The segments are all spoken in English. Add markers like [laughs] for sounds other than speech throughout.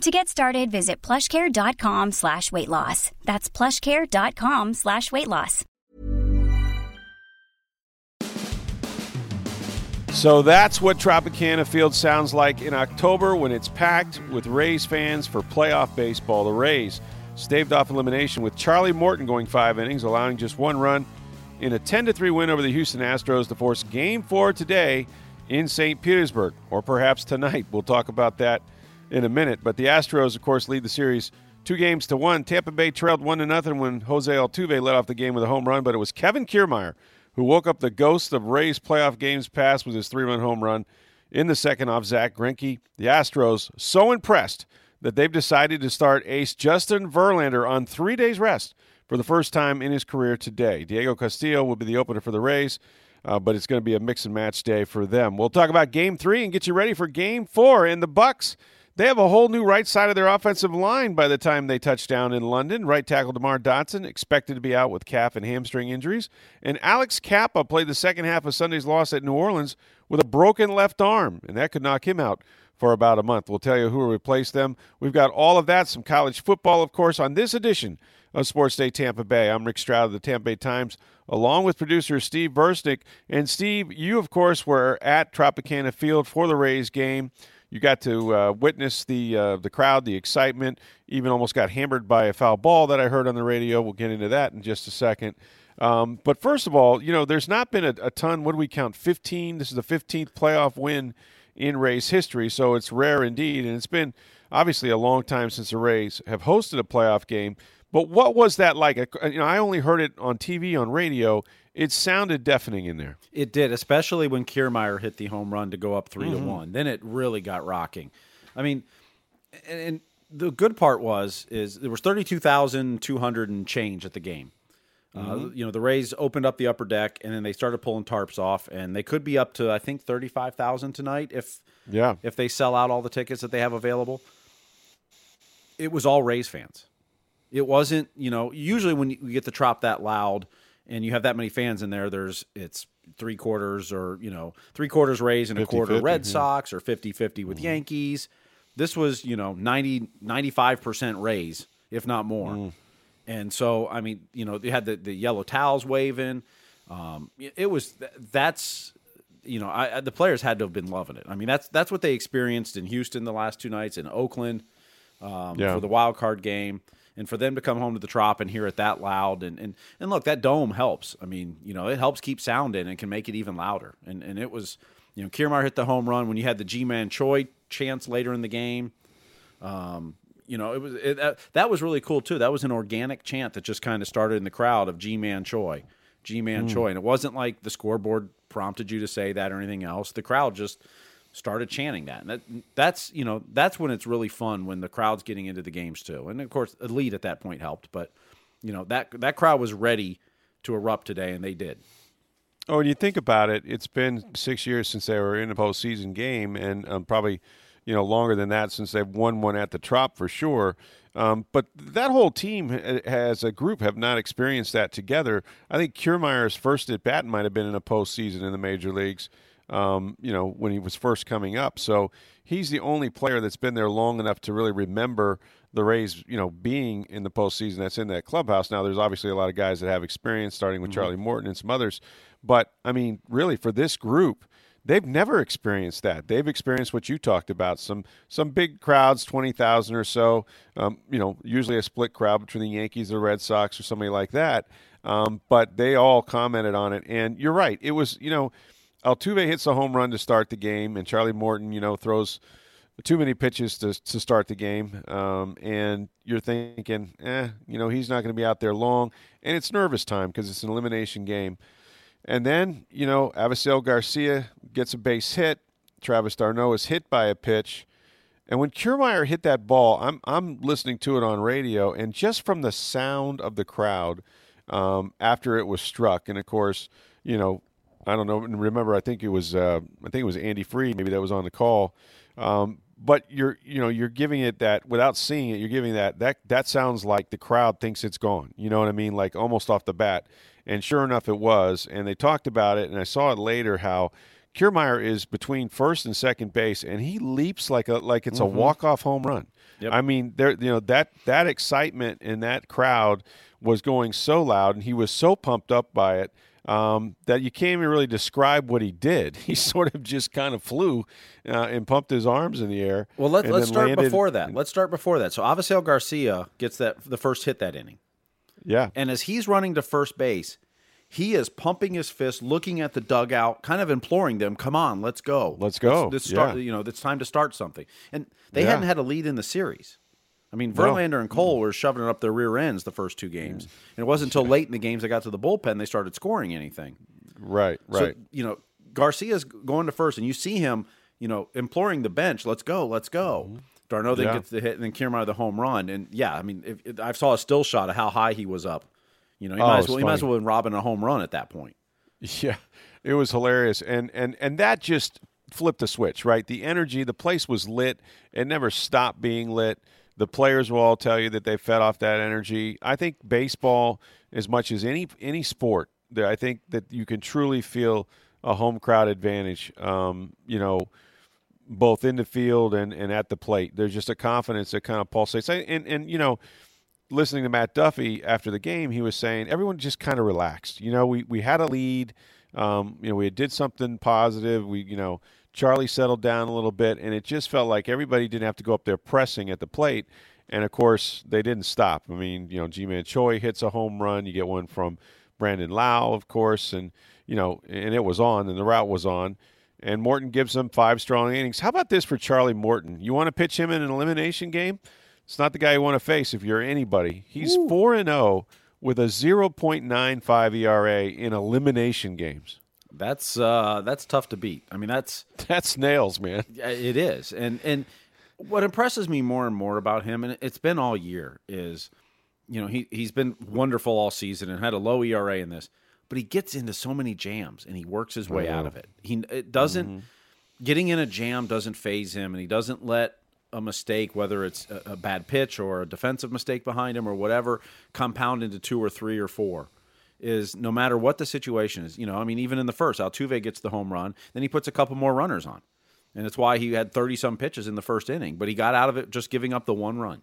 To get started, visit plushcare.com slash weight loss. That's plushcare.com slash weight loss. So that's what Tropicana Field sounds like in October when it's packed with Rays fans for playoff baseball. The Rays staved off elimination with Charlie Morton going five innings, allowing just one run in a 10 3 win over the Houston Astros to force game four today in St. Petersburg, or perhaps tonight. We'll talk about that in a minute. But the Astros, of course, lead the series two games to one. Tampa Bay trailed one to nothing when Jose Altuve led off the game with a home run, but it was Kevin Kiermaier who woke up the ghost of Rays playoff games past with his three-run home run in the second off Zach Greinke. The Astros so impressed that they've decided to start ace Justin Verlander on three days rest for the first time in his career today. Diego Castillo will be the opener for the Rays. Uh, but it's going to be a mix and match day for them. We'll talk about Game Three and get you ready for Game Four. in the Bucs they have a whole new right side of their offensive line by the time they touch down in London. Right tackle DeMar Dotson expected to be out with calf and hamstring injuries. And Alex Cappa played the second half of Sunday's loss at New Orleans with a broken left arm, and that could knock him out for about a month. We'll tell you who will replace them. We've got all of that, some college football, of course, on this edition of Sports Day Tampa Bay. I'm Rick Stroud of the Tampa Bay Times, along with producer Steve Bursnick. And Steve, you, of course, were at Tropicana Field for the Rays game. You got to uh, witness the uh, the crowd, the excitement. Even almost got hammered by a foul ball that I heard on the radio. We'll get into that in just a second. Um, but first of all, you know, there's not been a, a ton. What do we count? 15. This is the 15th playoff win in Rays history, so it's rare indeed. And it's been obviously a long time since the Rays have hosted a playoff game. But what was that like? You know, I only heard it on TV, on radio. It sounded deafening in there. It did, especially when Kiermaier hit the home run to go up 3 mm-hmm. to one. Then it really got rocking. I mean, and, and the good part was is there was thirty two thousand two hundred and change at the game. Uh, mm-hmm. Uh, you know, the Rays opened up the upper deck and then they started pulling tarps off, and they could be up to I think thirty five thousand tonight if yeah if they sell out all the tickets that they have available. It was all Rays fans. It wasn't you know usually when you get the trop that loud and you have that many fans in there, there's it's three quarters or you know three quarters Rays and 50, a quarter 50, Red yeah. Sox or 50-50 with mm. Yankees. This was you know 90 95 percent Rays, if not more. Mm. And so I mean you know they had the, the yellow towels waving. Um, it was that's you know I, the players had to have been loving it. I mean that's that's what they experienced in Houston the last two nights in Oakland um, yeah. for the wild card game and for them to come home to the trop and hear it that loud. And and and look that dome helps. I mean you know it helps keep sound in and can make it even louder. And and it was you know Kiermaier hit the home run when you had the Ji-Man Choi chance later in the game. Um, you know it was it, that, that was really cool too. That was an organic chant that just kind of started in the crowd of Ji-Man Choi. Ji-Man mm. Choi. And it wasn't like the scoreboard prompted you to say that or anything else. The crowd just started chanting that. And that that's you know that's when it's really fun when the crowd's getting into the games too. And of course, Elite at that point helped, but you know that that crowd was ready to erupt today, and they did. Oh, when you think about it, it's been six years since they were in a postseason game, and um, probably you know longer than that since they've won one at the Trop for sure. Um, but that whole team as a group have not experienced that together. I think Kiermaier's first at bat might have been in a postseason in the major leagues um, you know, when he was first coming up. So he's the only player that's been there long enough to really remember the Rays, you know, being in the postseason that's in that clubhouse. Now, there's obviously a lot of guys that have experience, starting with mm-hmm. Charlie Morton and some others. But, I mean, really, for this group, they've never experienced that. They've experienced what you talked about some some big crowds, twenty thousand or so. Um, you know, usually a split crowd between the Yankees, the Red Sox, or somebody like that. Um, but they all commented on it, and you're right. It was you know Altuve hits a home run to start the game, and Charlie Morton, you know, throws too many pitches to to start the game. Um, and you're thinking, eh, you know, he's not going to be out there long, and it's nervous time because it's an elimination game. And then, you know, Avisail Garcia gets a base hit. Travis d'Arnaud is hit by a pitch. And when Kiermaier hit that ball, I'm I'm listening to it on radio, and just from the sound of the crowd, um, after it was struck. And of course, you know, I don't know. Remember, I think it was uh, I think it was Andy Freed, maybe that was on the call. Um, but you're you know you're giving it that without seeing it, you're giving that that that sounds like the crowd thinks it's gone. You know what I mean? Like almost off the bat. And sure enough, it was. And they talked about it, and I saw it later how. Kiermaier is between first and second base, and he leaps like a like it's mm-hmm. a walk off home run. Yep. I mean, there you know that that excitement in that crowd was going so loud, and he was so pumped up by it um, that you can't even really describe what he did. [laughs] He sort of just kind of flew uh, and pumped his arms in the air. Well, let, us start landed. before that. Let's start before that. So Avisail Garcia gets that the first hit that inning. Yeah, and as he's running to first base, he is pumping his fist, looking at the dugout, kind of imploring them, "Come on, let's go, let's go, let's, let's start. Yeah. You know, it's time to start something." And they yeah. hadn't had a lead in the series. I mean, Verlander no. and Cole were shoving it up their rear ends the first two games, and it wasn't until late in the games they got to the bullpen they started scoring anything. Right, right. So, you know, Garcia's going to first, and you see him, you know, imploring the bench, "Let's go, let's go." Mm-hmm. d'Arnaud then yeah. gets the hit, and then Kiermaier the home run, and yeah, I mean, if, if, I saw a still shot of how high he was up. You know, he, oh, might, as well, he might as well been robbing a home run at that point. [laughs] Yeah, it was hilarious, and and and that just flipped the switch, right? The energy, the place was lit. It never stopped being lit. The players will all tell you that they fed off that energy. I think baseball, as much as any any sport, I think that you can truly feel a home crowd advantage. Um, you know, both in the field and, and at the plate. There's just a confidence that kind of pulsates. And and you know, listening to Matt Duffy after the game, he was saying everyone just kind of relaxed. You know, we we had a lead. Um, you know, we did something positive. We you know Charlie settled down a little bit, and it just felt like everybody didn't have to go up there pressing at the plate. And of course, they didn't stop. I mean, you know, Ji-Man Choi hits a home run. You get one from Brandon Lowe, of course, and you know, and it was on, and the route was on. And Morton gives them five strong innings. How about this for Charlie Morton? You want to pitch him in an elimination game? It's not the guy you want to face if you're anybody. He's four and zero oh with a 0.95 ERA in elimination games. That's uh, that's tough to beat. I mean, that's [laughs] that's nails, man. It is, and and what impresses me more and more about him, and it's been all year, is you know he he's been wonderful all season and had a low ERA in this, but he gets into so many jams and he works his way out of it. He it doesn't mm-hmm. getting in a jam doesn't phase him, and he doesn't let a mistake, whether it's a, a bad pitch or a defensive mistake behind him or whatever, compound into two or three or four is no matter what the situation is, you know, I mean, even in the first, Altuve gets the home run, then he puts a couple more runners on. And it's why he had 30 some pitches in the first inning, but he got out of it just giving up the one run.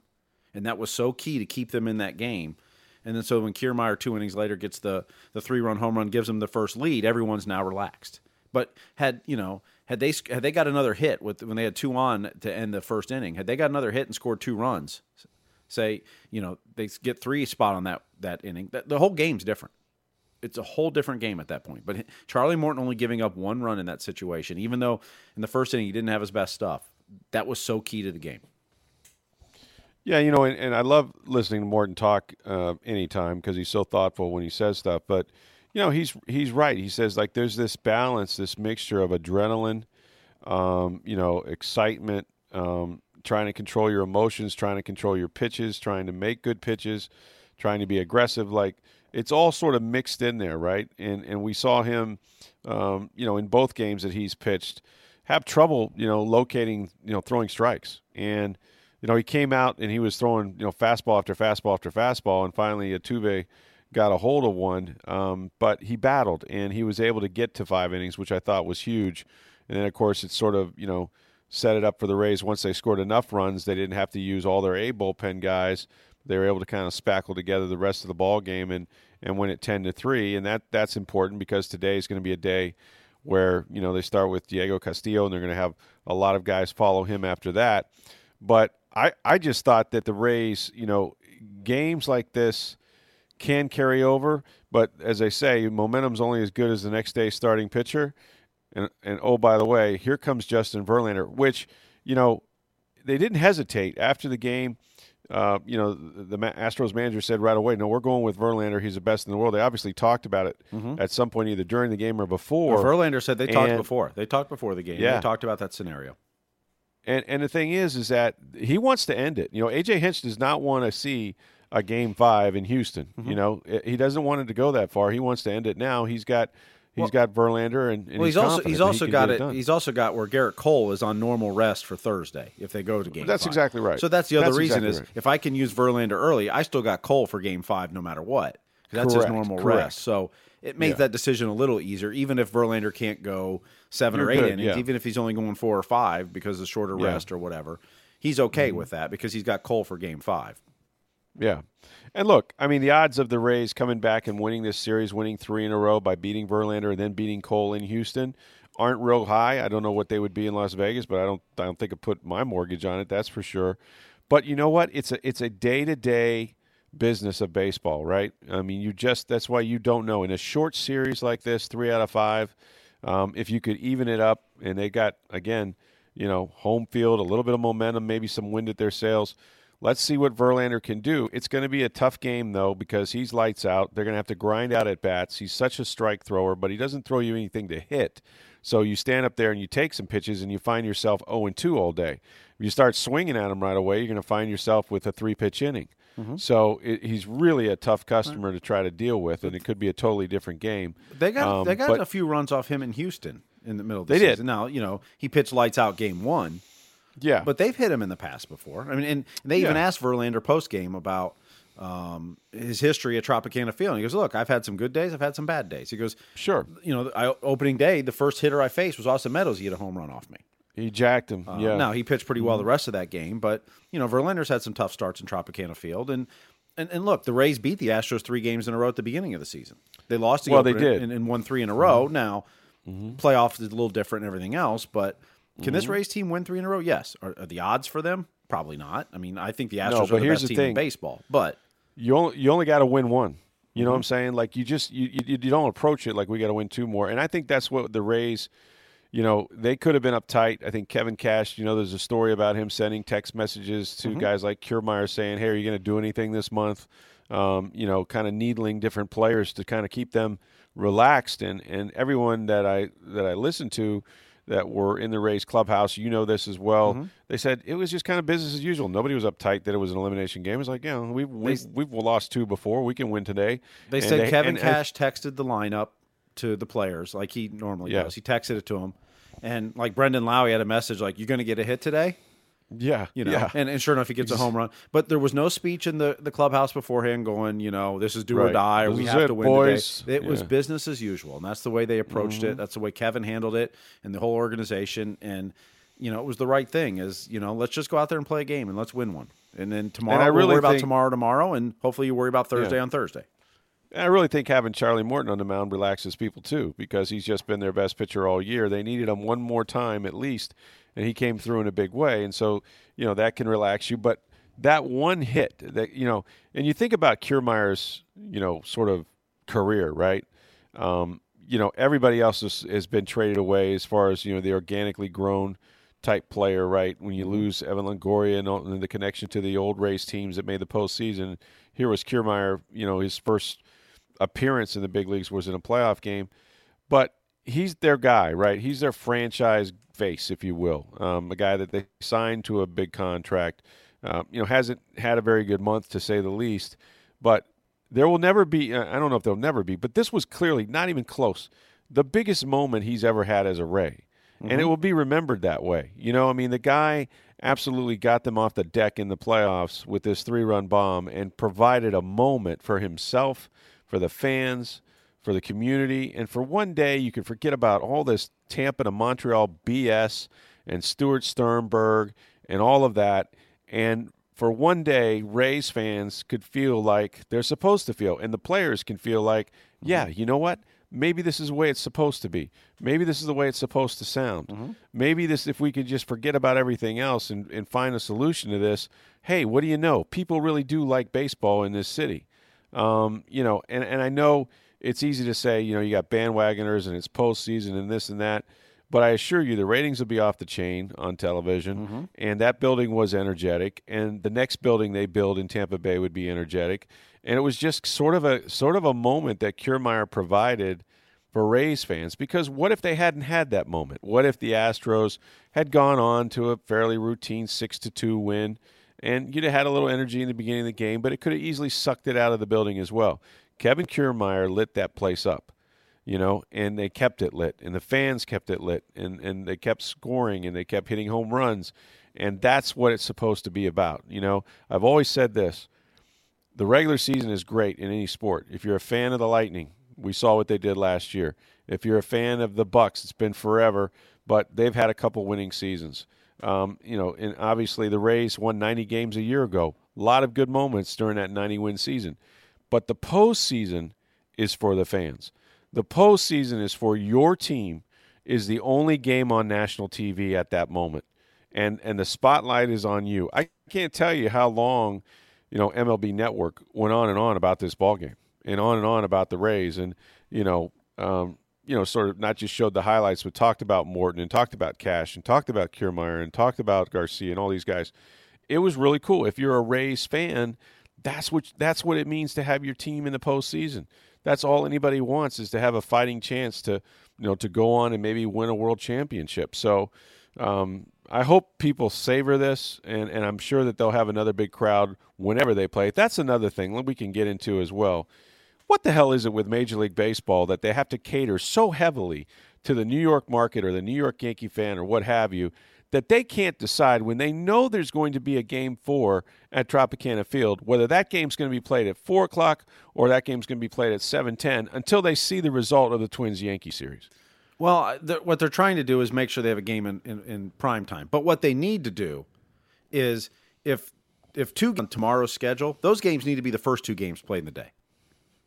And that was so key to keep them in that game. And then so when Kiermaier two innings later gets the the three run home run, gives them the first lead, everyone's now relaxed. But had you know had they had they got another hit with when they had two on to end the first inning, had they got another hit and scored two runs, say you know they get three spot on that that inning, the whole game's different it's a whole different game at that point. But Charlie Morton only giving up one run in that situation, even though in the first inning he didn't have his best stuff, that was so key to the game. Yeah, you know, and, and I love listening to Morton talk uh, anytime because he's so thoughtful when he says stuff. But you know, he's he's right. He says like there's this balance, this mixture of adrenaline, um, you know, excitement, um, trying to control your emotions, trying to control your pitches, trying to make good pitches, trying to be aggressive. Like it's all sort of mixed in there, right? And and we saw him, um, you know, in both games that he's pitched, have trouble, you know, locating, you know, throwing strikes. And you know, he came out and he was throwing, you know, fastball after fastball after fastball, and finally Altuve got a hold of one. Um, but he battled and he was able to get to five innings, which I thought was huge. And then of course it sort of, you know, set it up for the Rays once they scored enough runs, they didn't have to use all their A bullpen guys they were able to kind of spackle together the rest of the ball game and and win it 10 to 3 and that that's important because today is going to be a day where you know they start with Diego Castillo and they're going to have a lot of guys follow him after that. But I I just thought that the Rays you know games like this can carry over. But as I say momentum's only as good as the next day's starting pitcher. And and oh by the way here comes Justin Verlander which you know they didn't hesitate. After the game uh, you know, the, Astros manager said right away, "No, we're going with Verlander. He's the best in the world." They obviously talked about it mm-hmm. at some point, either during the game or before. Well, Verlander said they and, talked before. They talked before the game. Yeah. They talked about that scenario. And and the thing is, is that he wants to end it. You know, AJ Hinch does not want to see a game five in Houston. Mm-hmm. You know, he doesn't want it to go that far. He wants to end it now. He's got he's got Verlander and, and Well, he's, he's also he's that he also got get it. he's also got where Gerrit Cole is on normal rest for Thursday if they go to game. That's five. exactly right. So that's the other That's reason exactly is right. if I can use Verlander early, I still got Cole for game five no matter what. That's Correct, his normal correct. rest. So it makes Yeah. that decision a little easier, even if Verlander can't go 7 You're or eight good, innings, yeah. even if he's only going four or five because of the shorter Yeah. Mm-hmm. rest or whatever. He's okay with that because he's got Cole for game five. Yeah. And look, I mean, the odds of the Rays coming back and winning this series, winning three in a row by beating Verlander and then beating Cole in Houston, aren't real high. I don't know what they would be in Las Vegas, but I don't, I don't think I put my mortgage on it. That's for sure. But you know what? It's a, it's a day to day business of baseball, right? I mean, you just that's why you don't know in a short series like this, three out of five. Um, if you could even it up, and they got again, you know, home field, a little bit of momentum, maybe some wind at their sails. Let's see what Verlander can do. It's going to be a tough game though because he's lights out. They're going to have to grind out at bats. He's such a strike thrower, but he doesn't throw you anything to hit. So you stand up there and you take some pitches and you find yourself 0 and 2 all day. If you start swinging at him right away, you're going to find yourself with a three pitch inning. So it, he's really a tough customer to try to deal with, and it could be a totally different game. They got Um, they got but- a few runs off him in Houston in the middle of the They did. season. Now, you know, he pitched lights out game one. Yeah, But they've hit him in the past before. I mean, and they even Yeah. asked Verlander post game about um, his history at Tropicana Field. And he goes, "Look, I've had some good days. I've had some bad days." He goes, sure, "You know, I, opening day, the first hitter I faced was Austin Meadows. He hit a home run off me. he jacked him. Uh, yeah, Now he pitched pretty well the rest of that game, but you know, Verlander's had some tough starts in Tropicana Field, and and, and look, the Rays beat the Astros three games in a row at the beginning of the season. They lost the Well, they did. Mm-hmm. and, and won three in a row. Now, playoffs is a little different and everything else, but can this Mm-hmm. Rays team win three in a row? Yes. Are, are the odds for them? Probably not. I mean, I think the Astros No, are but the here's best the team in thing. baseball, but you only you only got to win one. You Mm-hmm. know what I'm saying? Like you just you, you you don't approach it like we got to win two more. And I think that's what the Rays, you know, they could have been uptight. I think Kevin Cash, you know, there's a story about him sending text messages to Mm-hmm. guys like Kiermaier saying, "Hey, are you going to do anything this month?" Um, you know, kind of needling different players to kind of keep them relaxed. And and everyone that I that I listened to that were in the Rays clubhouse, you know this as well. Mm-hmm. They said it was just kind of business as usual. Nobody was uptight that it was an elimination game. It was like, yeah, we've we've, we've lost two before. We can win today. they And said Kevin and- Cash texted the lineup to the players like he normally Yeah. does. He texted it to them. And like Brandon Lowe had a message like, "You're going to get a hit today." Yeah, you know, yeah. and, and sure enough, he gets a home run. But there was no speech in the, the clubhouse beforehand going, you know, this is do or die, or This we have it, to win boys. today. It was Yeah. Mm-hmm. business as usual, and that's the way they approached it. That's the way Kevin handled it, and the whole organization. And you know, it was the right thing. Is you know, let's just go out there and play a game, and let's win one. And then tomorrow, I we'll really worry about tomorrow tomorrow, and hopefully you worry about Thursday Yeah. on Thursday. And I really think having Charlie Morton on the mound relaxes people too, because he's just been their best pitcher all year. They needed him one more time at least, and he came through in a big way. And so, you know, that can relax you. But that one hit, that you know, and you think about Kiermaier's, you know, sort of career, right? Um, you know, everybody else has, has been traded away as far as you know the organically grown type player, right? When you lose Evan Longoria and, all- and the connection to the old Rays teams that made the postseason, here was Kiermaier. You know, his first appearance in the big leagues was in a playoff game, but he's their guy, right? He's their franchise face, if you will, um, a guy that they signed to a big contract. Um, you know, hasn't had a very good month to say the least, but there will never be. I don't know if there'll never be, but this was clearly not even close. The biggest moment he's ever had as a Ray, and it will be remembered that way. You know, I mean, the guy absolutely got them off the deck in the playoffs with this three-run bomb and provided a moment for himself, for the fans, for the community, and for one day you can forget about all this Tampa to Montreal BS and Stuart Sternberg and all of that, and for one day, Rays fans could feel like they're supposed to feel, and the players can feel like, yeah, you know what? Maybe this is the way it's supposed to be. Maybe this is the way it's supposed to sound. Maybe this, if we could just forget about everything else and, and find a solution to this. Hey, what do you know? People really do like baseball in this city. Um, you know, and, and I know it's easy to say, you know, you got bandwagoners and it's postseason and this and that. But I assure you, the ratings will be off the chain on television, mm-hmm. and that building was energetic. And the next building they build in Tampa Bay would be energetic. And it was just sort of a sort of a moment that Kiermaier provided for Rays fans. Because what if they hadn't had that moment? What if the Astros had gone on to a fairly routine six to two win, and you'd have had a little energy in the beginning of the game, but it could have easily sucked it out of the building as well. Kevin Kiermaier lit that place up, you know, and they kept it lit, and the fans kept it lit, and, and they kept scoring, and they kept hitting home runs, and that's what it's supposed to be about. You know, I've always said this the regular season is great in any sport. If you're a fan of the Lightning, we saw what they did last year. If you're a fan of the Bucs, it's been forever, but they've had a couple winning seasons. Um, you know, and obviously the Rays won 90 games a year ago. A lot of good moments during that 90 win season. But the postseason is for the fans. The postseason is for your team. Is the only game on national TV at that moment, and and the spotlight is on you. I can't tell you how long, you know, MLB Network went on and on about this ball game, and on and on about the Rays, and you know, um, you know, sort of not just showed the highlights, but talked about Morton and talked about Cash and talked about Kiermaier and talked about Garcia and all these guys. It was really cool. If you're a Rays fan, that's what that's what it means to have your team in the postseason. That's all anybody wants is to have a fighting chance to you know to go on and maybe win a world championship. So um, I hope people savor this, and, and I'm sure that they'll have another big crowd whenever they play. That's another thing we can get into as well. What the hell is it with Major League Baseball that they have to cater so heavily to the New York market or the New York Yankee fan or what have you that they can't decide when they know there's going to be a game four at Tropicana Field whether that game's going to be played at four o'clock or that game's going to be played at seven ten until they see the result of the Twins Yankee series. Well, uh, what they're trying to do is make sure they have a game in, in, in prime time. But what they need to do is if if two on tomorrow's schedule, those games need to be the first two games played in the day.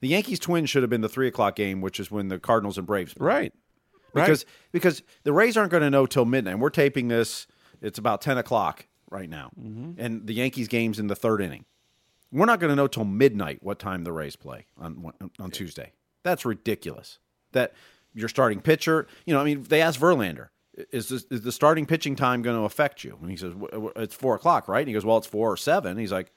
The Yankees Twins should have been the three o'clock game, which is when the Cardinals and Braves play. Right because right. because the Rays aren't going to know till midnight. We're taping this; it's about ten o'clock right now, mm-hmm. and the Yankees game's in the third inning. We're not going to know till midnight what time the Rays play on on Tuesday. That's ridiculous. That your starting pitcher, you know, I mean, they asked Verlander, is, this, is the starting pitching time going to affect you? And he says, it's four o'clock, right? And he goes, well, it's four or seven. He's like,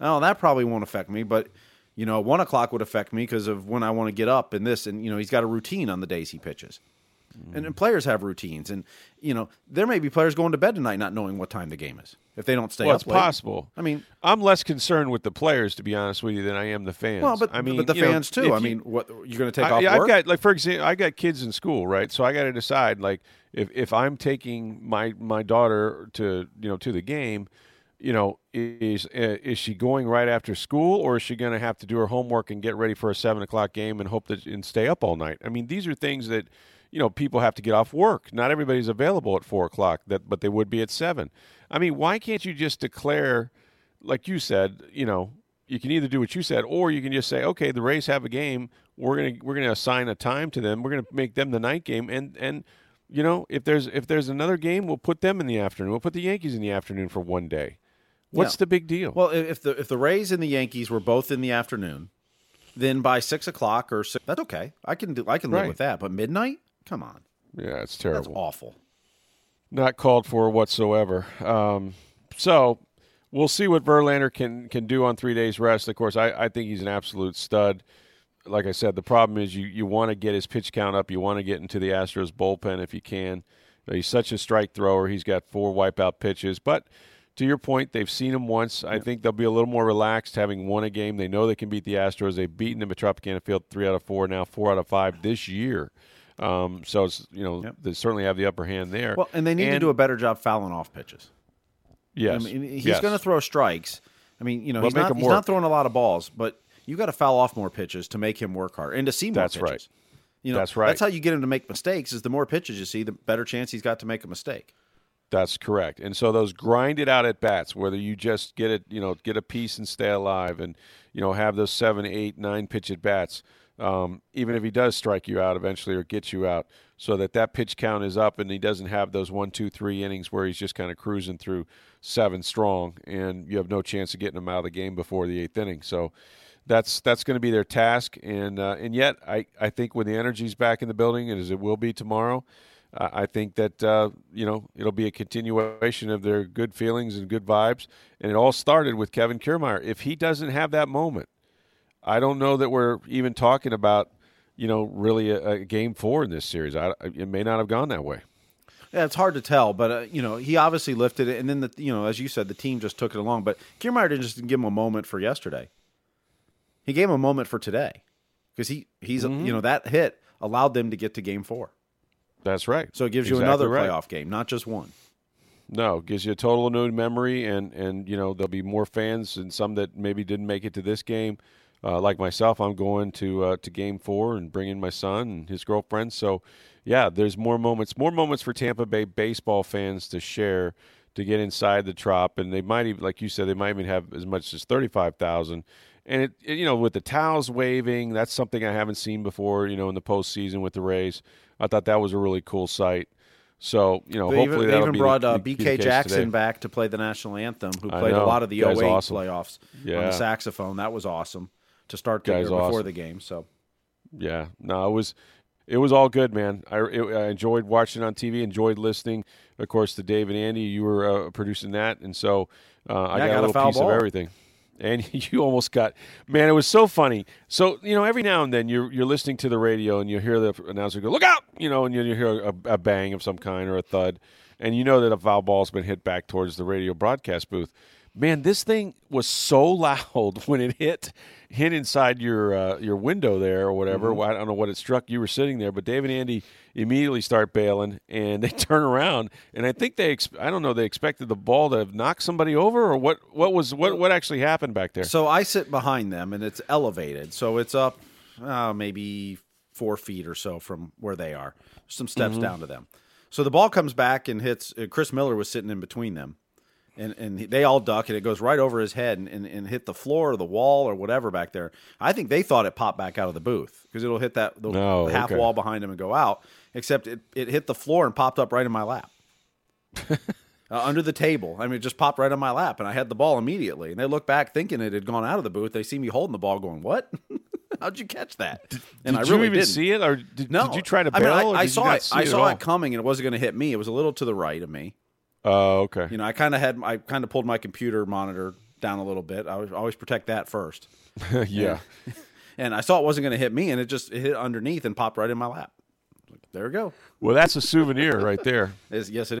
oh, that probably won't affect me, but you know, one o'clock would affect me because of when I want to get up and this, and you know, he's got a routine on the days he pitches. And, and, players have routines, and you know there may be players going to bed tonight not knowing what time the game is if they don't stay well, up. It's late. possible. I mean, I'm less concerned with the players to be honest with you than I am the fans. Well, but I mean, but the fans know, too. I mean, what you're going to take I, off I've work? got like for example, I got kids in school, right? So I got to decide like if if I'm taking my my daughter to you know to the game you know, is is she going right after school, or is she going to have to do her homework and get ready for a seven o'clock game and hope that and stay up all night? I mean, these are things that you know people have to get off work. Not everybody's available at four o'clock, that but they would be at seven. I mean, why can't you just declare, like you said, you know, you can either do what you said, or you can just say, okay, the Rays have a game. We're gonna we're gonna assign a time to them. We're gonna make them the night game, and and you know, if there's if there's another game, we'll put them in the afternoon. We'll put the Yankees in the afternoon for one day. What's yeah. the big deal? Well, if the if the Rays and the Yankees were both in the afternoon, then by six o'clock or six, that's okay. I can do I can live right. with that. But midnight, come on. Yeah, it's terrible. That's awful. Not called for whatsoever. Um, so we'll see what Verlander can can do on three days rest. Of course, I, I think he's an absolute stud. Like I said, the problem is you, you want to get his pitch count up. You want to get into the Astros bullpen if you can. He's such a strike thrower. He's got four wipeout pitches, but to your point, they've seen him once. I think they'll be a little more relaxed having won a game. They know they can beat the Astros. They've beaten them at Tropicana Field three out of four, now four out of five this year. Um, so it's you know yep. they certainly have the upper hand there. Well, and they need and, to do a better job fouling off pitches. Yes, I mean, he's yes. going to throw strikes. I mean, you know, he's, not, he's not throwing a lot of balls, but you got to foul off more pitches to make him work hard and to see more that's pitches. Right. You know, that's right. That's how you get him to make mistakes. Is the more pitches you see, the better chance he's got to make a mistake. That's correct. And so those grinded out at bats, whether you just get it, you know, get a piece and stay alive, and you know have those seven, eight, nine pitch at bats. Um, even if he does strike you out eventually or get you out, so that that pitch count is up and he doesn't have those one, two, three innings where he's just kind of cruising through seven strong, and you have no chance of getting him out of the game before the eighth inning. So that's that's going to be their task, and uh, and yet I I think when the energy's back in the building, and as it will be tomorrow. I think that uh, you know it'll be a continuation of their good feelings and good vibes, and it all started with Kevin Kiermaier. If he doesn't have that moment, I don't know that we're even talking about you know really a, a game four in this series. I, it may not have gone that way. Yeah, it's hard to tell, but uh, you know he obviously lifted it, and then the you know as you said, the team just took it along. But Kiermaier didn't just give him a moment for yesterday; he gave him a moment for today because he he's Mm-hmm. you know that hit allowed them to get to Game Four, That's right. so it gives you another right. playoff game, not just one. No, gives you a total new memory, and and you know there'll be more fans and some that maybe didn't make it to this game. Uh, like myself, I'm going to uh, to Game Four and bringing my son and his girlfriend. So, yeah, there's more moments, more moments for Tampa Bay baseball fans to share to get inside the trop, and they might even, like you said, they might even have as much as thirty-five thousand. And it, it- you know, with the towels waving, that's something I haven't seen before. You know, in the postseason with the Rays, I thought that was a really cool sight. So, you know, They hopefully even, they even brought the, uh, BK Jackson today. back to play the national anthem, who played a lot of the Guy's 08 awesome. playoffs on the saxophone. That was awesome to start the, Guy's before awesome. the game. So Yeah, no, it was it was all good, man. I, it, I enjoyed watching on TV, enjoyed listening. Of course, to Dave and Andy, you were uh, producing that, and so uh, I got, got a a little foul piece ball. of everything. And [laughs] you almost got, man, it was so funny. So you know, every now and then you're you're listening to the radio and you hear the announcer go, "Look out!" You know, and you, you hear a, a bang of some kind or a thud, and you know that a foul ball's been hit back towards the radio broadcast booth. Man, this thing was so [laughs] loud when it hit hit inside your uh, your window there or whatever. Mm-hmm. I don't know what it struck. You were sitting there, but Dave and Andy immediately start bailing, and they [laughs] turn around, and I think they ex- I don't know they expected the ball to have knocked somebody over or what what was what what actually happened back there. So I sit behind them, and it's elevated, so it's up uh, maybe four feet or so from where they are. Some steps Mm-hmm. down to them. So the ball comes back and hits. Uh, Chris Miller was sitting in between them, and and they all duck, and it goes right over his head and, and, and hit the floor or the wall or whatever back there. I think they thought it popped back out of the booth because it'll hit that the No, half okay. wall behind him and go out. Except it, it hit the floor and popped up right in my lap. [laughs] uh, under the table. I mean, it just popped right on my lap, and I had the ball immediately. And they look back thinking it had gone out of the booth. They see me holding the ball, going, "What? [laughs] How'd you catch that?" and did I really you even didn't. see it, or did, No, did you try to I mean, I, I saw it. I saw it coming, and it wasn't going to hit me. It was a little to the right of me. Oh, okay. You know, I kind of had. I kind of pulled my computer monitor down a little bit. I always, always protect that first. [laughs] yeah. [laughs] And I saw it wasn't going to hit me, and it just it hit underneath and popped right in my lap. There we go. Well, that's a souvenir right there. yes, it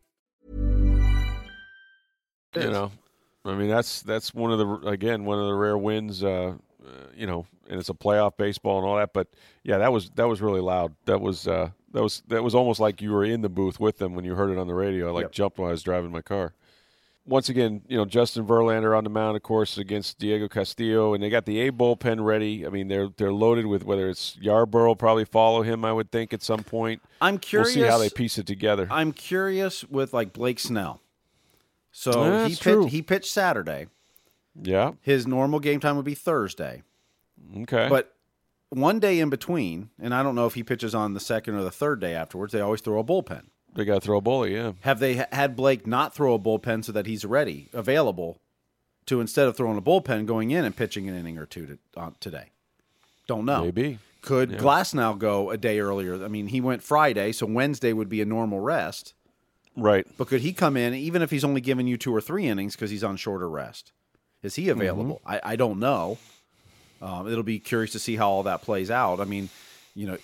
You know? I mean that's that's one of the again one of the rare wins uh, uh you know and it's a playoff baseball and all that but yeah that was that was really loud. That was uh that was that was almost like you were in the booth with them when you heard it on the radio. I like Yep. jumped when i was driving my car. Once again you know justin verlander on the mound of course against diego castillo and they got the a bullpen ready. I mean they're they're loaded with whether it's yarbrough probably follow him i would think at some point. I'm curious. we'll see how they piece it together. I'm curious with like Blake Snell. So Yeah, he pitched, he pitched Saturday. yeah His normal game time would be Thursday, okay but one day in between, and I don't know if he pitches on the second or the third day afterwards. They always throw a bullpen. they got to throw a bully yeah Have they had Blake not throw a bullpen so that he's ready, available, to instead of throwing a bullpen, going in and pitching an inning or two to, uh, today? Don't know. maybe Could Yeah. Glasnow go a day earlier? I mean, he went Friday, so Wednesday would be a normal rest. Right But could he come in even if he's only giving you two or three innings because he's on shorter rest? Is he available? I, I don't know. Um, it'll be curious to see how all that plays out. I mean, you know,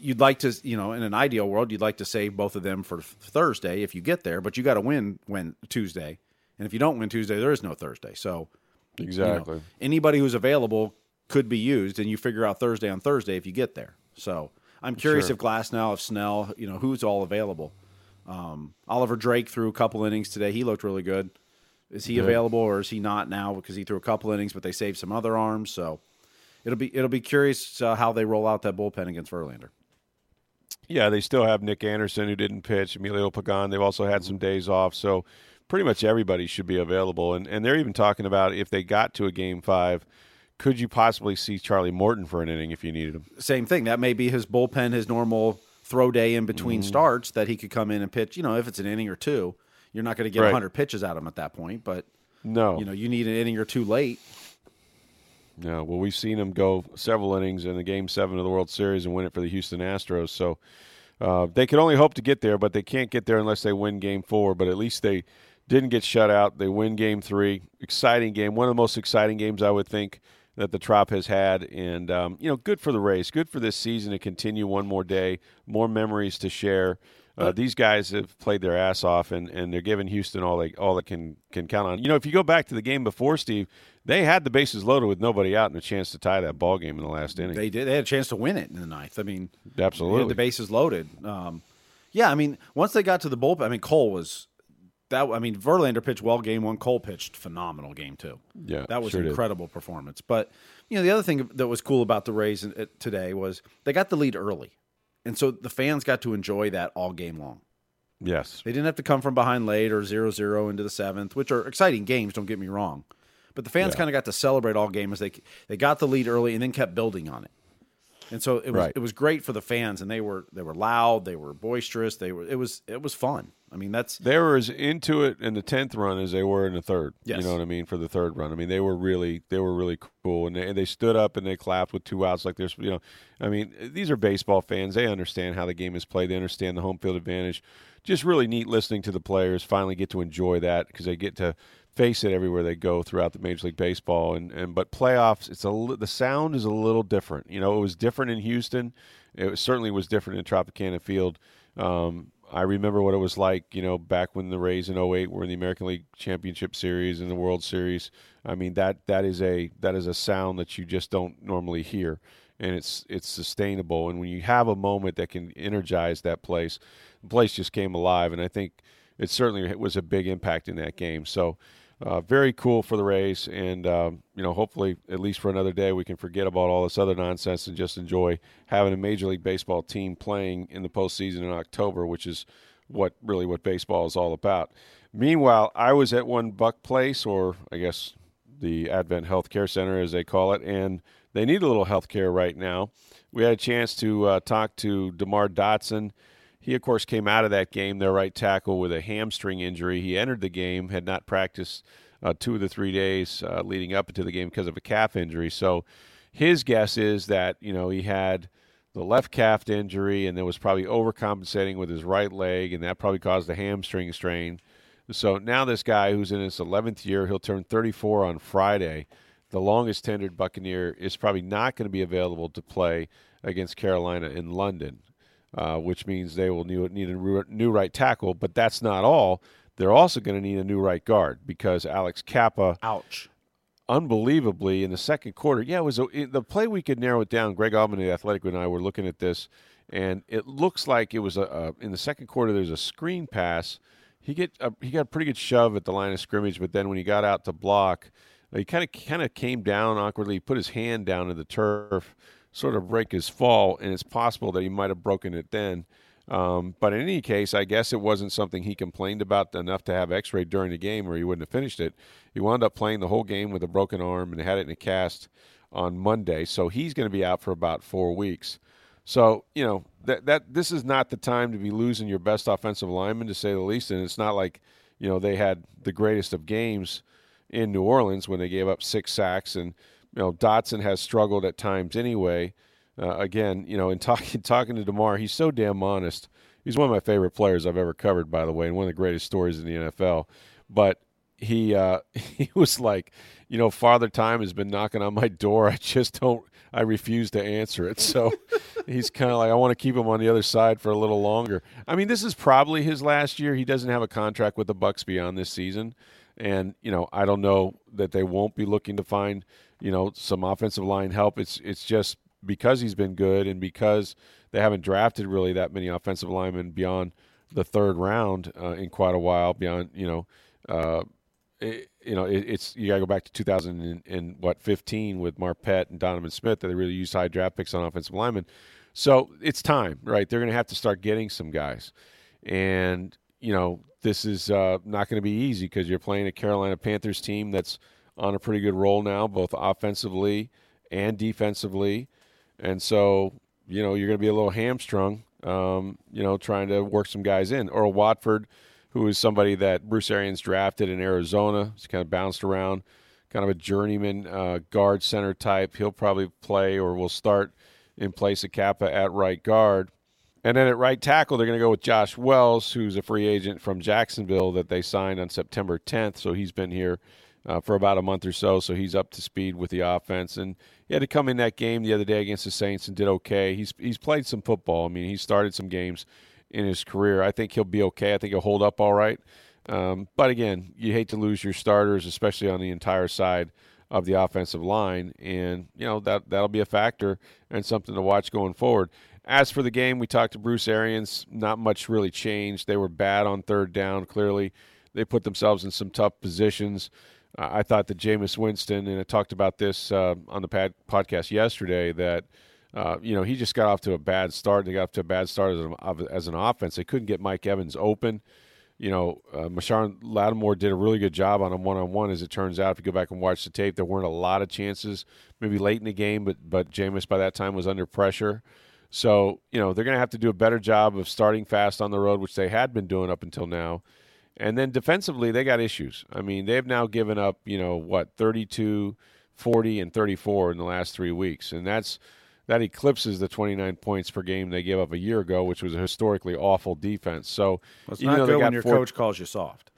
you'd like to, you know, in an ideal world, you'd like to save both of them for Thursday if you get there, but you got to win when Tuesday, and if you don't win Tuesday, there is no Thursday. So you know, exactly anybody who's available could be used, and you figure out Thursday on Thursday if you get there. So I'm curious Sure. if Glasnow, if Snell, you know, who's all available. Um, Oliver Drake threw a couple innings today. He looked really good. Is he available or is he not now because he threw a couple innings, but they saved some other arms. So it'll be it'll be curious uh, how they roll out that bullpen against Verlander. Yeah, they still have Nick Anderson who didn't pitch, Emilio Pagan. They've also had some days off, so pretty much everybody should be available. And and they're even talking about if they got to a game five, could you possibly see Charlie Morton for an inning if you needed him? Same thing. That may be his bullpen, his normal throw day in between Mm-hmm. starts that he could come in and pitch. You know, if it's an inning or two, you're not going to get Right. 100 pitches out of him at that point. But No, you know, you need an inning or two late. No, well, we've seen him go several innings in the Game Seven of the World Series and win it for the Houston Astros. So uh, they could only hope to get there, but they can't get there unless they win Game Four. But at least they didn't get shut out. They win Game Three. Exciting game, one of the most exciting games I would think that the Trop has had, and um, you know, good for the Rays, good for this season to continue one more day, more memories to share. Uh, these guys have played their ass off, and, and they're giving Houston all they all they can can count on. You know, if you go back to the game before, Steve, they had the bases loaded with nobody out and a chance to tie that ball game in the last inning. They did. They had a chance to win it in the ninth. I mean, they Absolutely. had the bases loaded. Um, yeah, I mean, once they got to the bullpen, I mean, Cole was that. I mean, Verlander pitched well game one. Cole pitched phenomenal game two. Yeah, that was sure an did. incredible performance. But you know, the other thing that was cool about the Rays uh, today was they got the lead early, and so the fans got to enjoy that all game long. yes, They didn't have to come from behind late or 0-0 into the seventh, which are exciting games. Don't get me wrong, but the fans Yeah. kind of got to celebrate all game as they they got the lead early and then kept building on it. And so it was Right. it was great for the fans, and they were they were loud, they were boisterous, they were it was it was fun. I mean, that's they were as into it in the tenth run as they were in the third. Yes. You know what I mean for the third run. I mean they were really they were really cool, and they, and they stood up and they clapped with two outs like there's you know, I mean these are baseball fans. They understand how the game is played. They understand the home field advantage. Just really neat listening to the players finally get to enjoy that because they get to face it everywhere they go throughout the Major League Baseball. And, and but playoffs, it's a the sound is a little different. You know, it was different in Houston. It was, certainly was different in Tropicana Field. Um, I remember what it was like, you know, back when the Rays in 08 were in the American League Championship Series and the World Series. I mean, that that is a that is a sound that you just don't normally hear, and it's it's sustainable. And when you have a moment that can energize that place, the place just came alive. And I think it certainly was a big impact in that game. So. Uh, very cool for the Rays, and um, you know, hopefully, at least for another day, we can forget about all this other nonsense and just enjoy having a Major League Baseball team playing in the postseason in October, which is what really what baseball is all about. Meanwhile, I was at one Buc Place, or I guess the Advent Health Care Center, as they call it, and they need a little health care right now. We had a chance to uh, talk to DeMar Dotson. He, of course, came out of that game, their right tackle, with a hamstring injury. He entered the game, had not practiced uh, two of the three days uh, leading up into the game because of a calf injury. So his guess is that, you know, he had the left calf injury and then was probably overcompensating with his right leg, and that probably caused a hamstring strain. So now this guy who's in his 11th year, he'll turn 34 on Friday. The longest tenured Buccaneer is probably not going to be available to play against Carolina in London, uh, which means they will need, a new right tackle. But that's not all. They're also going to need a new right guard because Alex Cappa ouch. unbelievably in the second quarter. Yeah, it was a, it, the play we could narrow it down. Greg Auman, the Athletic, and I were looking at this, and it looks like it was a, a in the second quarter. There's a screen pass. He get a, he got a pretty good shove at the line of scrimmage, but then when he got out to block, he kind of kind of came down awkwardly, put his hand down in the turf, sort of break his fall, and it's possible that he might have broken it then. Um, but in any case, I guess it wasn't something he complained about enough to have x ray during the game or he wouldn't have finished it. He wound up playing the whole game with a broken arm and had it in a cast on Monday. So he's going to be out for about four weeks. So, you know, that, that this is not the time to be losing your best offensive lineman, to say the least. And it's not like, you know, they had the greatest of games in New Orleans when they gave up six sacks. And, you know, Dotson has struggled at times anyway. Uh, again, you know, in talking [laughs] talking to Demar, he's so damn honest. He's one of my favorite players I've ever covered, by the way, and one of the greatest stories in the NFL. But he uh, [laughs] he was like, you know, Father Time has been knocking on my door. I just don't. I refuse to answer it. So [laughs] he's kind of like, I want to keep him on the other side for a little longer. I mean, this is probably his last year. He doesn't have a contract with the Bucs beyond this season, and you know, I don't know that they won't be looking to find you know some offensive line help. It's it's just because he's been good and because they haven't drafted really that many offensive linemen beyond the third round uh, in quite a while. Beyond you know, uh, it, you know, it, it's you got to go back to 2000 and, and what 15 with Marpet and Donovan Smith that they really used high draft picks on offensive linemen. So it's time, right? They're going to have to start getting some guys, and you know, this is uh, not going to be easy because you're playing a Carolina Panthers team that's on a pretty good roll now, both offensively and defensively. And so, you know, you're going to be a little hamstrung um, you know, trying to work some guys in. Earl Watford, who is somebody that Bruce Arians drafted in Arizona, he's kind of bounced around, kind of a journeyman uh, guard center type. He'll probably play or will start in place of Cappa at right guard. And then at right tackle, they're going to go with Josh Wells, who's a free agent from Jacksonville that they signed on September 10th. So he's been here uh, for about a month or so. So he's up to speed with the offense. And he had to come in that game the other day against the Saints and did okay. He's he's played some football. I mean, he started some games in his career. I think he'll be okay. I think he'll hold up all right. Um, but again, you hate to lose your starters, especially on the entire side of the offensive line, and you know that that'll be a factor and something to watch going forward. As for the game, we talked to Bruce Arians. Not much really changed. They were bad on third down. Clearly, they put themselves in some tough positions. I thought that Jameis Winston, and I talked about this uh, on the pad- podcast yesterday, that uh, you know he just got off to a bad start. They got off to a bad start as an, as an offense. They couldn't get Mike Evans open. You know, uh, Lattimore did a really good job on him one on one. As it turns out, if you go back and watch the tape, there weren't a lot of chances. Maybe late in the game, but but Jameis by that time was under pressure. So, you know, they're going to have to do a better job of starting fast on the road, which they had been doing up until now. And then defensively, they got issues. I mean, they've now given up, you know, what, 32, 40, and 34 in the last three weeks. And that's that eclipses the 29 points per game they gave up a year ago, which was a historically awful defense. So, well, it's not good when your four, coach calls you soft.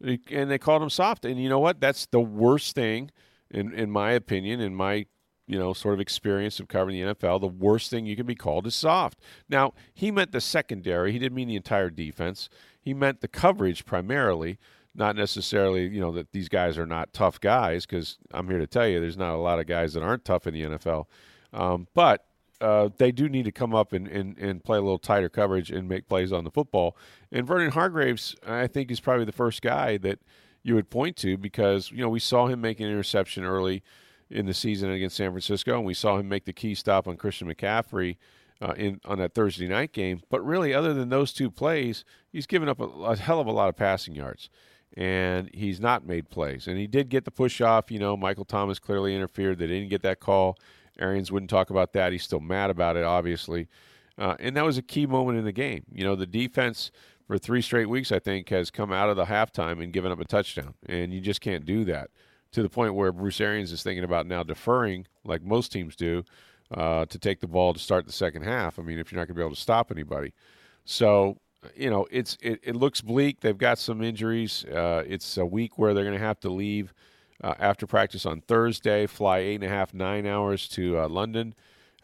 And they called him soft. And you know what? That's the worst thing, in, in my opinion, in my you know, sort of experience of covering the NFL, the worst thing you can be called is soft. Now, he meant the secondary. He didn't mean the entire defense. He meant the coverage primarily, not necessarily, you know, that these guys are not tough guys, because I'm here to tell you there's not a lot of guys that aren't tough in the NFL. Um, but uh, they do need to come up and, and, and play a little tighter coverage and make plays on the football. And Vernon Hargreaves, I think, is probably the first guy that you would point to because, you know, we saw him make an interception early – in the season against San Francisco, and we saw him make the key stop on Christian McCaffrey uh, in on that Thursday night game. But really, other than those two plays, he's given up a, a, hell of a lot of passing yards, and he's not made plays. And he did get the push off. You know, Michael Thomas clearly interfered. They didn't get that call. Arians wouldn't talk about that. He's still mad about it, obviously. Uh, and that was a key moment in the game. You know, the defense for three straight weeks, I think, has come out of the halftime and given up a touchdown, and you just can't do that to the point where Bruce Arians is thinking about now deferring, like most teams do, uh, to take the ball to start the second half. I mean, if you're not going to be able to stop anybody, so you know it's it, it looks bleak. They've got some injuries. Uh, it's a week where they're going to have to leave uh, after practice on Thursday, fly eight and a half nine hours to uh, London,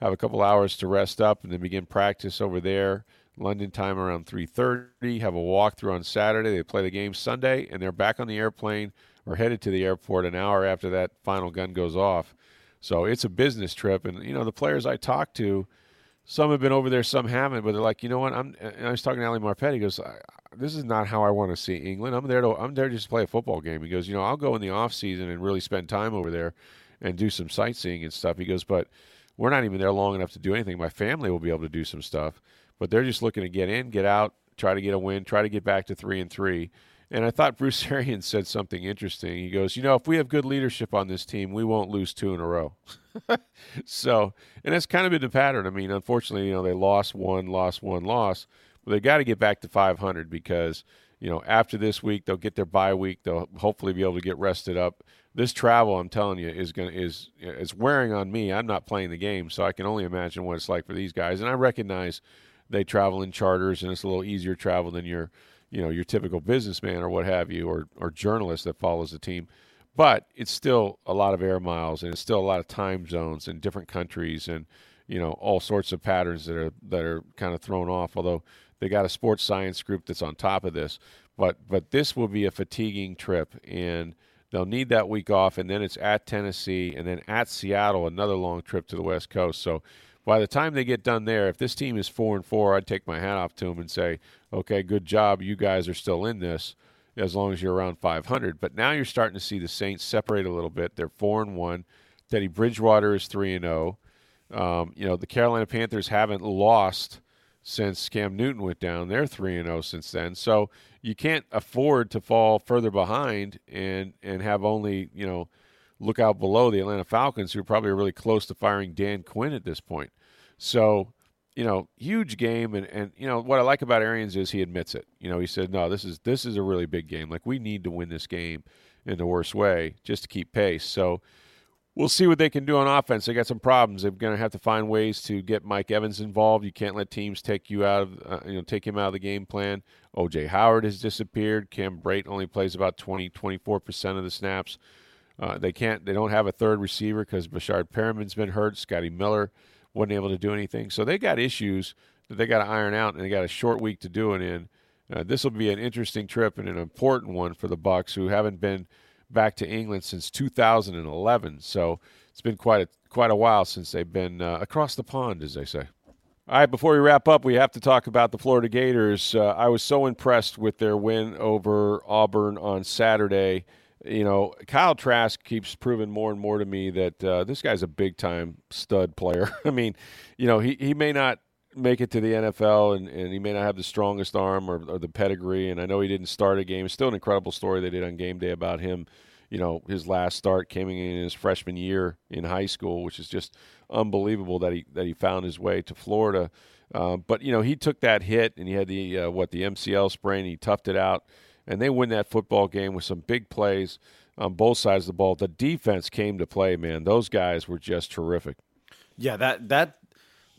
have a couple hours to rest up, and then begin practice over there. London time around 3:30. Have a walkthrough on Saturday. They play the game Sunday, and they're back on the airplane or headed to the airport an hour after that final gun goes off. So it's a business trip, and you know the players I talked to, some have been over there, some haven't, but they're like, you know what? I'm. I was talking to Ali Marpet. He goes, "This is not how I want to see England. I'm there to. I'm there just to play a football game." He goes, "You know, I'll go in the off season and really spend time over there, and do some sightseeing and stuff." He goes, "But we're not even there long enough to do anything. My family will be able to do some stuff, but they're just looking to get in, get out, try to get a win, try to get back to three and three." And I thought Bruce [laughs] Arians said something interesting. He goes, You know, if we have good leadership on this team, we won't lose two in a row. [laughs] so, and that's kind of been the pattern. I mean, unfortunately, you know, they lost one, lost one, lost, but they got to get back to 500 because, you know, after this week, they'll get their bye week. They'll hopefully be able to get rested up. This travel, I'm telling you, is going to is is wearing on me. I'm not playing the game, so I can only imagine what it's like for these guys. And I recognize they travel in charters, and it's a little easier travel than your you know your typical businessman or what have you or or journalist that follows the team. But it's still a lot of air miles and it's still a lot of time zones and different countries and you know all sorts of patterns that are that are kind of thrown off although they got a sports science group that's on top of this. But but this will be a fatiguing trip and they'll need that week off and then it's at Tennessee and then at Seattle another long trip to the west coast. So by the time they get done there, if this team is four and four, I'd take my hat off to them and say, okay, good job. You guys are still in this as long as you're around 500. But now you're starting to see the Saints separate a little bit. They're four and one. Teddy Bridgewater is three and zero. Oh. Um, you know the Carolina Panthers haven't lost since Cam Newton went down. They're three and zero oh since then. So you can't afford to fall further behind and and have only you know look out below the Atlanta Falcons, who are probably really close to firing Dan Quinn at this point. So you know, huge game, and and you know what I like about Arians is he admits it. You know, he said, no, this is this is a really big game. Like we need to win this game in the worst way just to keep pace. So we'll see what they can do on offense. They got some problems. They're going to have to find ways to get Mike Evans involved. You can't let teams take you out of uh, you know take him out of the game plan. OJ Howard has disappeared. Cam Brate only plays about 20 24 percent of the snaps. Uh, they can't. They don't have a third receiver because Breshad Perriman's been hurt. Scotty Miller wasn't able to do anything. So they got issues that they got to iron out, and they got a short week to do it in. Uh, this will be an interesting trip and an important one for the Bucs, who haven't been back to England since 2011. So it's been quite a quite a while since they've been uh, across the pond, as they say. All right, before we wrap up, we have to talk about the Florida Gators. Uh, I was so impressed with their win over Auburn on Saturday you know, Kyle Trask keeps proving more and more to me that uh, this guy's a big time stud player. [laughs] I mean, you know, he, he may not make it to the NFL and, and he may not have the strongest arm or, or the pedigree. And I know he didn't start a game. It's still an incredible story they did on game day about him. You know, his last start came in his freshman year in high school, which is just unbelievable that he that he found his way to Florida. Uh, but you know, he took that hit and he had the uh, what the MCL sprain. He toughed it out and they win that football game with some big plays on both sides of the ball. The defense came to play, man. Those guys were just terrific. Yeah, that that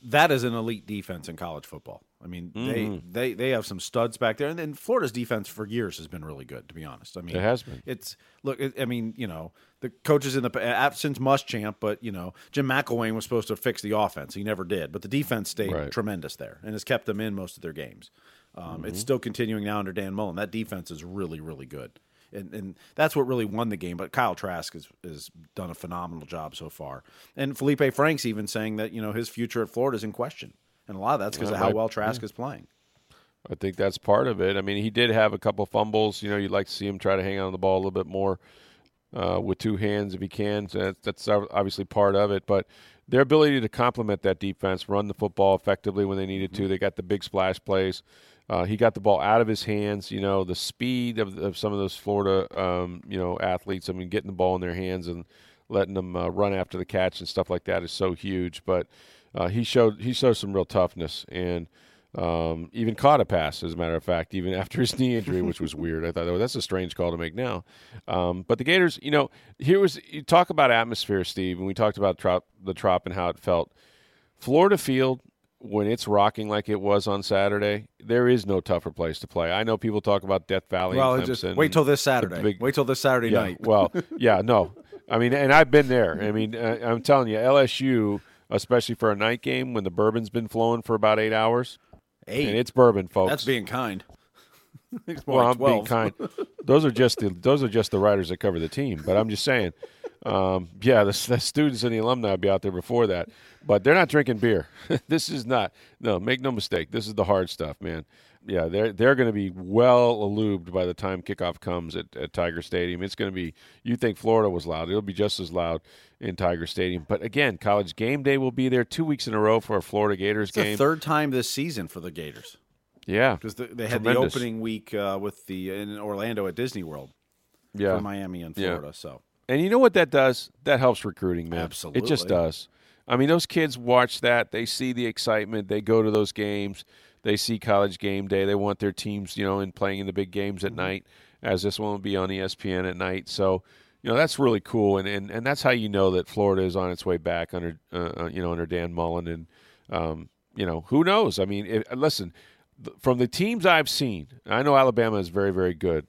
that is an elite defense in college football. I mean, mm-hmm. they, they they have some studs back there, and then Florida's defense for years has been really good. To be honest, I mean, it has been. It's look. It, I mean, you know, the coaches in the since Muschamp, but you know, Jim McElwain was supposed to fix the offense. He never did, but the defense stayed right. tremendous there and has kept them in most of their games. Um, mm-hmm. It's still continuing now under Dan Mullen. That defense is really, really good. And, and that's what really won the game. But Kyle Trask has, has done a phenomenal job so far. And Felipe Franks even saying that you know his future at Florida is in question, and a lot of that's because of how well Trask yeah. is playing. I think that's part of it. I mean, he did have a couple fumbles. You know, you'd like to see him try to hang on the ball a little bit more uh, with two hands if he can. So that's obviously part of it. But their ability to complement that defense, run the football effectively when they needed to, they got the big splash plays. Uh, he got the ball out of his hands. You know, the speed of, of some of those Florida, um, you know, athletes. I mean, getting the ball in their hands and letting them uh, run after the catch and stuff like that is so huge. But uh, he showed he showed some real toughness and um, even caught a pass, as a matter of fact, even [laughs] after his knee injury, which was weird. I thought, oh, that's a strange call to make now. Um, but the Gators, you know, here was you talk about atmosphere, Steve, and we talked about trop, the trop and how it felt. Florida Field when it's rocking like it was on Saturday, there is no tougher place to play. I know people talk about Death Valley. Well, just wait till this Saturday. Big, wait till this Saturday yeah, night. well, [laughs] yeah, no, I mean, and I've been there. I mean, uh, I'm telling you, LSU, especially for a night game when the bourbon's been flowing for about eight hours, eight, and it's bourbon, folks. That's being kind. [laughs] well, I'm 12. being kind. [laughs] Those are just the those are just the writers that cover the team. But I'm just saying, um, yeah, the, the, students and the alumni will be out there before that, but they're not drinking beer. [laughs] this is not. No, make no mistake. This is the hard stuff, man. Yeah, they're they're going to be well lubed by the time kickoff comes at, at Tiger Stadium. It's going to be. You think Florida was loud? It'll be just as loud in Tiger Stadium. But again, College Game Day will be there two weeks in a row for a Florida Gators it's game. The third time this season for the Gators. Yeah, because the, they had Tremendous. the opening week uh, with the in Orlando at Disney World. Yeah, for Miami and Florida. Yeah. So and you know what that does? That helps recruiting, man. Absolutely. It just does. I mean, those kids watch that. They see the excitement. They go to those games. They see college game day. They want their teams, you know, in playing in the big games at mm-hmm. night, as this one will be on ESPN at night. So, you know, that's really cool. And, and, and that's how you know that Florida is on its way back under, uh, uh you know, under Dan Mullen. And, um, you know, who knows? I mean, if, listen, from the teams I've seen, I know Alabama is very, very good.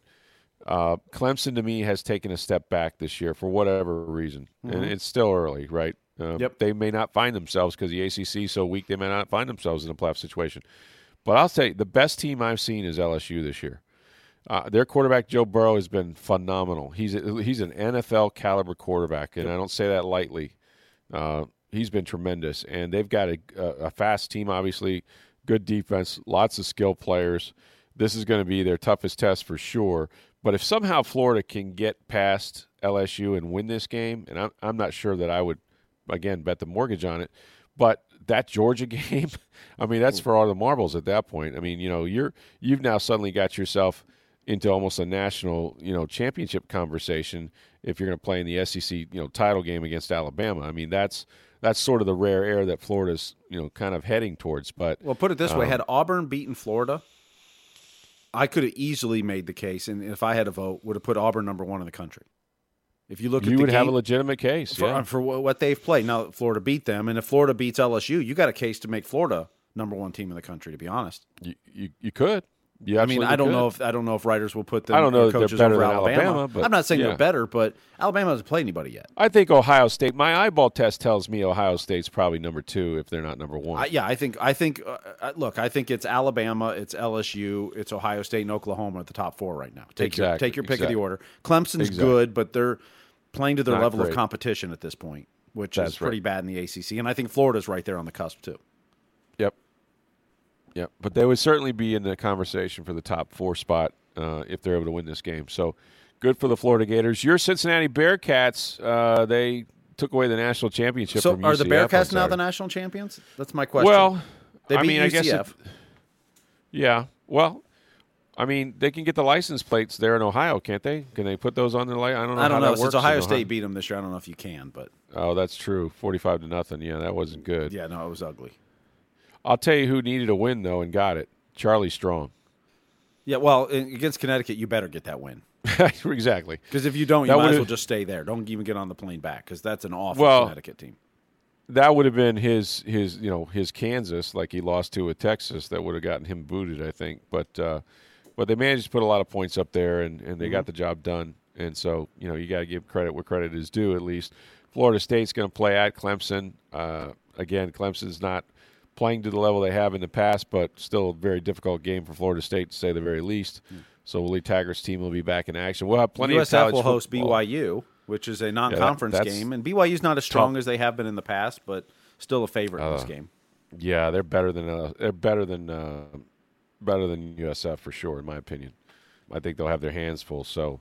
Uh, Clemson to me has taken a step back this year for whatever reason, mm-hmm. and it's still early, right? Uh, yep. They may not find themselves because the ACC is so weak. They may not find themselves in a playoff situation. But I'll say the best team I've seen is LSU this year. Uh, their quarterback Joe Burrow has been phenomenal. He's a, he's an NFL caliber quarterback, and I don't say that lightly. Uh, he's been tremendous, and they've got a, a fast team, obviously, good defense, lots of skill players. This is going to be their toughest test for sure. But if somehow Florida can get past LSU and win this game, and I'm, I'm not sure that I would, again, bet the mortgage on it, but that Georgia [laughs] game, I mean, that's for all the marbles at that point. I mean, you know, you're you've now suddenly got yourself into almost a national, you know, championship conversation if you're going to play in the SEC, you know, title game against Alabama. I mean, that's that's sort of the rare air that Florida's you know kind of heading towards. But Well, put it this way: Um, had Auburn beaten Florida, I could have easily made the case, and if I had a vote, would have put Auburn number one in the country. If you look you at the would have a legitimate case. for, yeah. for what they've played. Now, Florida beat them, and if Florida beats LSU, you got a case to make Florida number one team in the country. To be honest, you, you you could. You I mean, I don't could. know if I don't know if writers will put them. I don't know that they're coaches better over Alabama. Alabama, but- I'm not saying yeah. they're better, but Alabama hasn't played anybody yet. I think Ohio State. My eyeball test tells me Ohio State's probably number two if they're not number one. I, yeah, I think I think uh, uh, look, I think it's Alabama, it's LSU, it's Ohio State, and Oklahoma at the top four right now. Take your take your pick of the order. Clemson's Exactly. good, but they're playing to their Not level great. of competition at this point, which That's is pretty right. bad in the ACC. And I think Florida's right there on the cusp too. Yep. Yep. But they would certainly be in the conversation for the top four spot uh, if they're able to win this game. So good for the Florida Gators. Your Cincinnati Bearcats, uh, they took away the national championship. So are the UCF on Bearcats now the national champions? That's my question. Well, they I beat mean, I guess it- yeah. Well, I mean, they can get the license plates there in Ohio, can't they? Can they put those on their light? I don't know. I don't know. Since Ohio State beat them this year, I don't know if you can, but Oh, that's true. Forty-five to nothing. Yeah, that wasn't good. yeah, no, it was ugly. I'll tell you who needed a win though and got it. Charlie Strong. Yeah, well, against Connecticut, you better get that win [laughs] exactly. because if you don't, you That might as well just stay there. Don't even get on the plane back because that's an awful Well, Connecticut team. That would have been his his you know his Kansas like he lost to with Texas. That would have gotten him booted, I think. But uh, but they managed to put a lot of points up there and, and they got the job done. And so you know you got to give credit where credit is due. At least Florida State's going to play at Clemson. Uh, again, Clemson's not playing to the level they have in the past, but still a very difficult game for Florida State to say the very least. So Willie Taggart's team will be back in action. We'll have plenty of USF college will host football. BYU, which is a non-conference that's game, and BYU's not as strong tough. as they have been in the past, but still a favorite in Uh, this game. Yeah, they're better than uh, they're better than uh, better than USF for sure, in my opinion. I think they'll have their hands full. So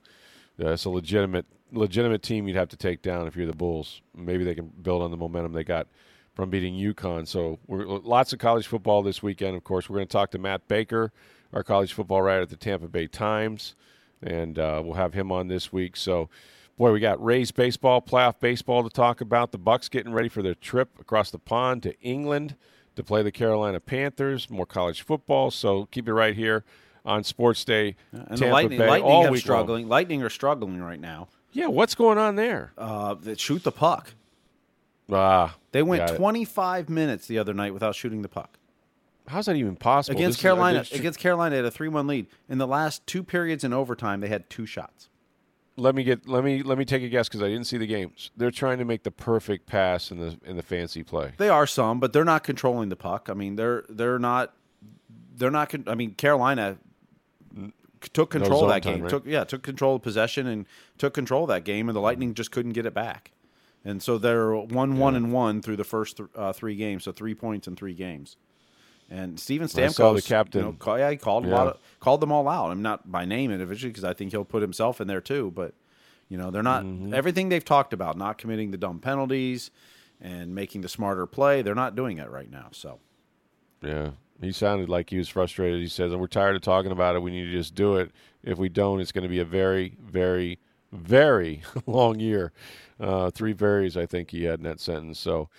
yeah, it's a legitimate legitimate team you'd have to take down if you're the Bulls. Maybe they can build on the momentum they got from beating UConn. So we're lots of college football this weekend. Of course, we're going to talk to Matt Baker, our college football writer at the Tampa Bay Times, and uh, we'll have him on this week. So. Boy, we got Rays baseball, playoff baseball to talk about. The Bucs getting ready for their trip across the pond to England to play the Carolina Panthers. More college football, so keep it right here on Sports Day. And Tampa the Lightning, Bay, Lightning all have week struggling. Lightning are struggling right now. Yeah, what's going on there? Uh, that shoot the puck. Ah, They went got it. 25 minutes the other night without shooting the puck How's that even possible? against This is- Carolina. against- against Carolina, they had a three-one lead. In the last two periods in overtime, they had two shots. Let me get let me let me take a guess because I didn't see the games. They're trying to make the perfect pass in the in the fancy play. They are some, but they're not controlling the puck. I mean, they're they're not they're not. con- I mean, Carolina took control of zone that time, game. right? Took yeah, took control of possession and took control of that game, and the Lightning just couldn't get it back. And so they're one one and one through the first th- uh, three games, so three points in three games. And Steven Stamkos, the captain. you know, call, yeah, he called a lot of, called them all out. I'm not by name individually because I think he'll put himself in there too. But you know, they're not Mm-hmm. everything they've talked about, not committing the dumb penalties and making the smarter play. They're not doing it right now. So Yeah. He sounded like he was frustrated. He says, We're tired of talking about it. We need to just do it. If we don't, it's going to be a very, very, very [laughs] long year. Uh, three varies, I think he had in that sentence. So,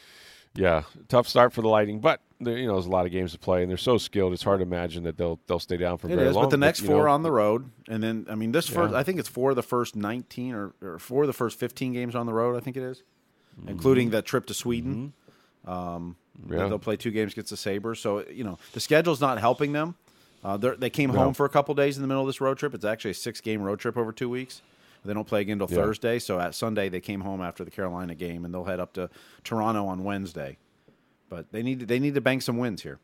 yeah, tough start for the Lightning, but you know there's a lot of games to play, and they're so skilled. It's hard to imagine that they'll they'll stay down for It very is, long. but the next you four know, on the road, and then I mean this first. Yeah. I think it's four of the first nineteen or, or four of the first fifteen games on the road. I think it is, including that trip to Sweden. Um, Mm-hmm. Yeah. They'll play two games against the Sabres, so you know the schedule's not helping them. Uh, they came home for a couple days in the middle of this road trip. It's actually a six-game road trip over two weeks. They don't play again until Yeah. Thursday, so at Sunday they came home after the Carolina game, and they'll head up to Toronto on Wednesday. But they need to, they need to bank some wins here.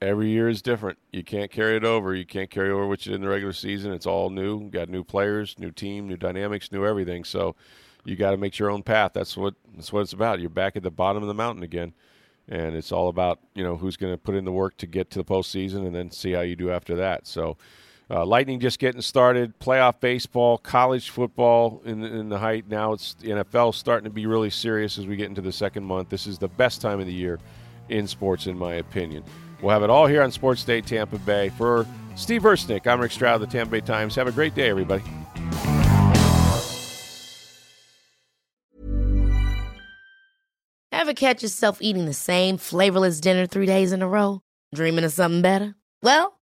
every year is different. You can't carry it over. You can't carry over what you did in the regular season. It's all new. You got new players, new team, new dynamics, new everything. So you got to make your own path. That's what that's what it's about. You're back at the bottom of the mountain again, and it's all about you know who's going to put in the work to get to the postseason, and then see how you do after that. So. Uh, Lightning just getting started. Playoff baseball, college football in, in the height. Now it's the NFL starting to be really serious as we get into the second month. This is the best time of the year in sports, in my opinion. We'll have it all here on Sports Day Tampa Bay. For Steve Versnick, I'm Rick Stroud of the Tampa Bay Times. Have a great day, everybody. Ever catch yourself eating the same flavorless dinner three days in a row? Dreaming of something better? Well,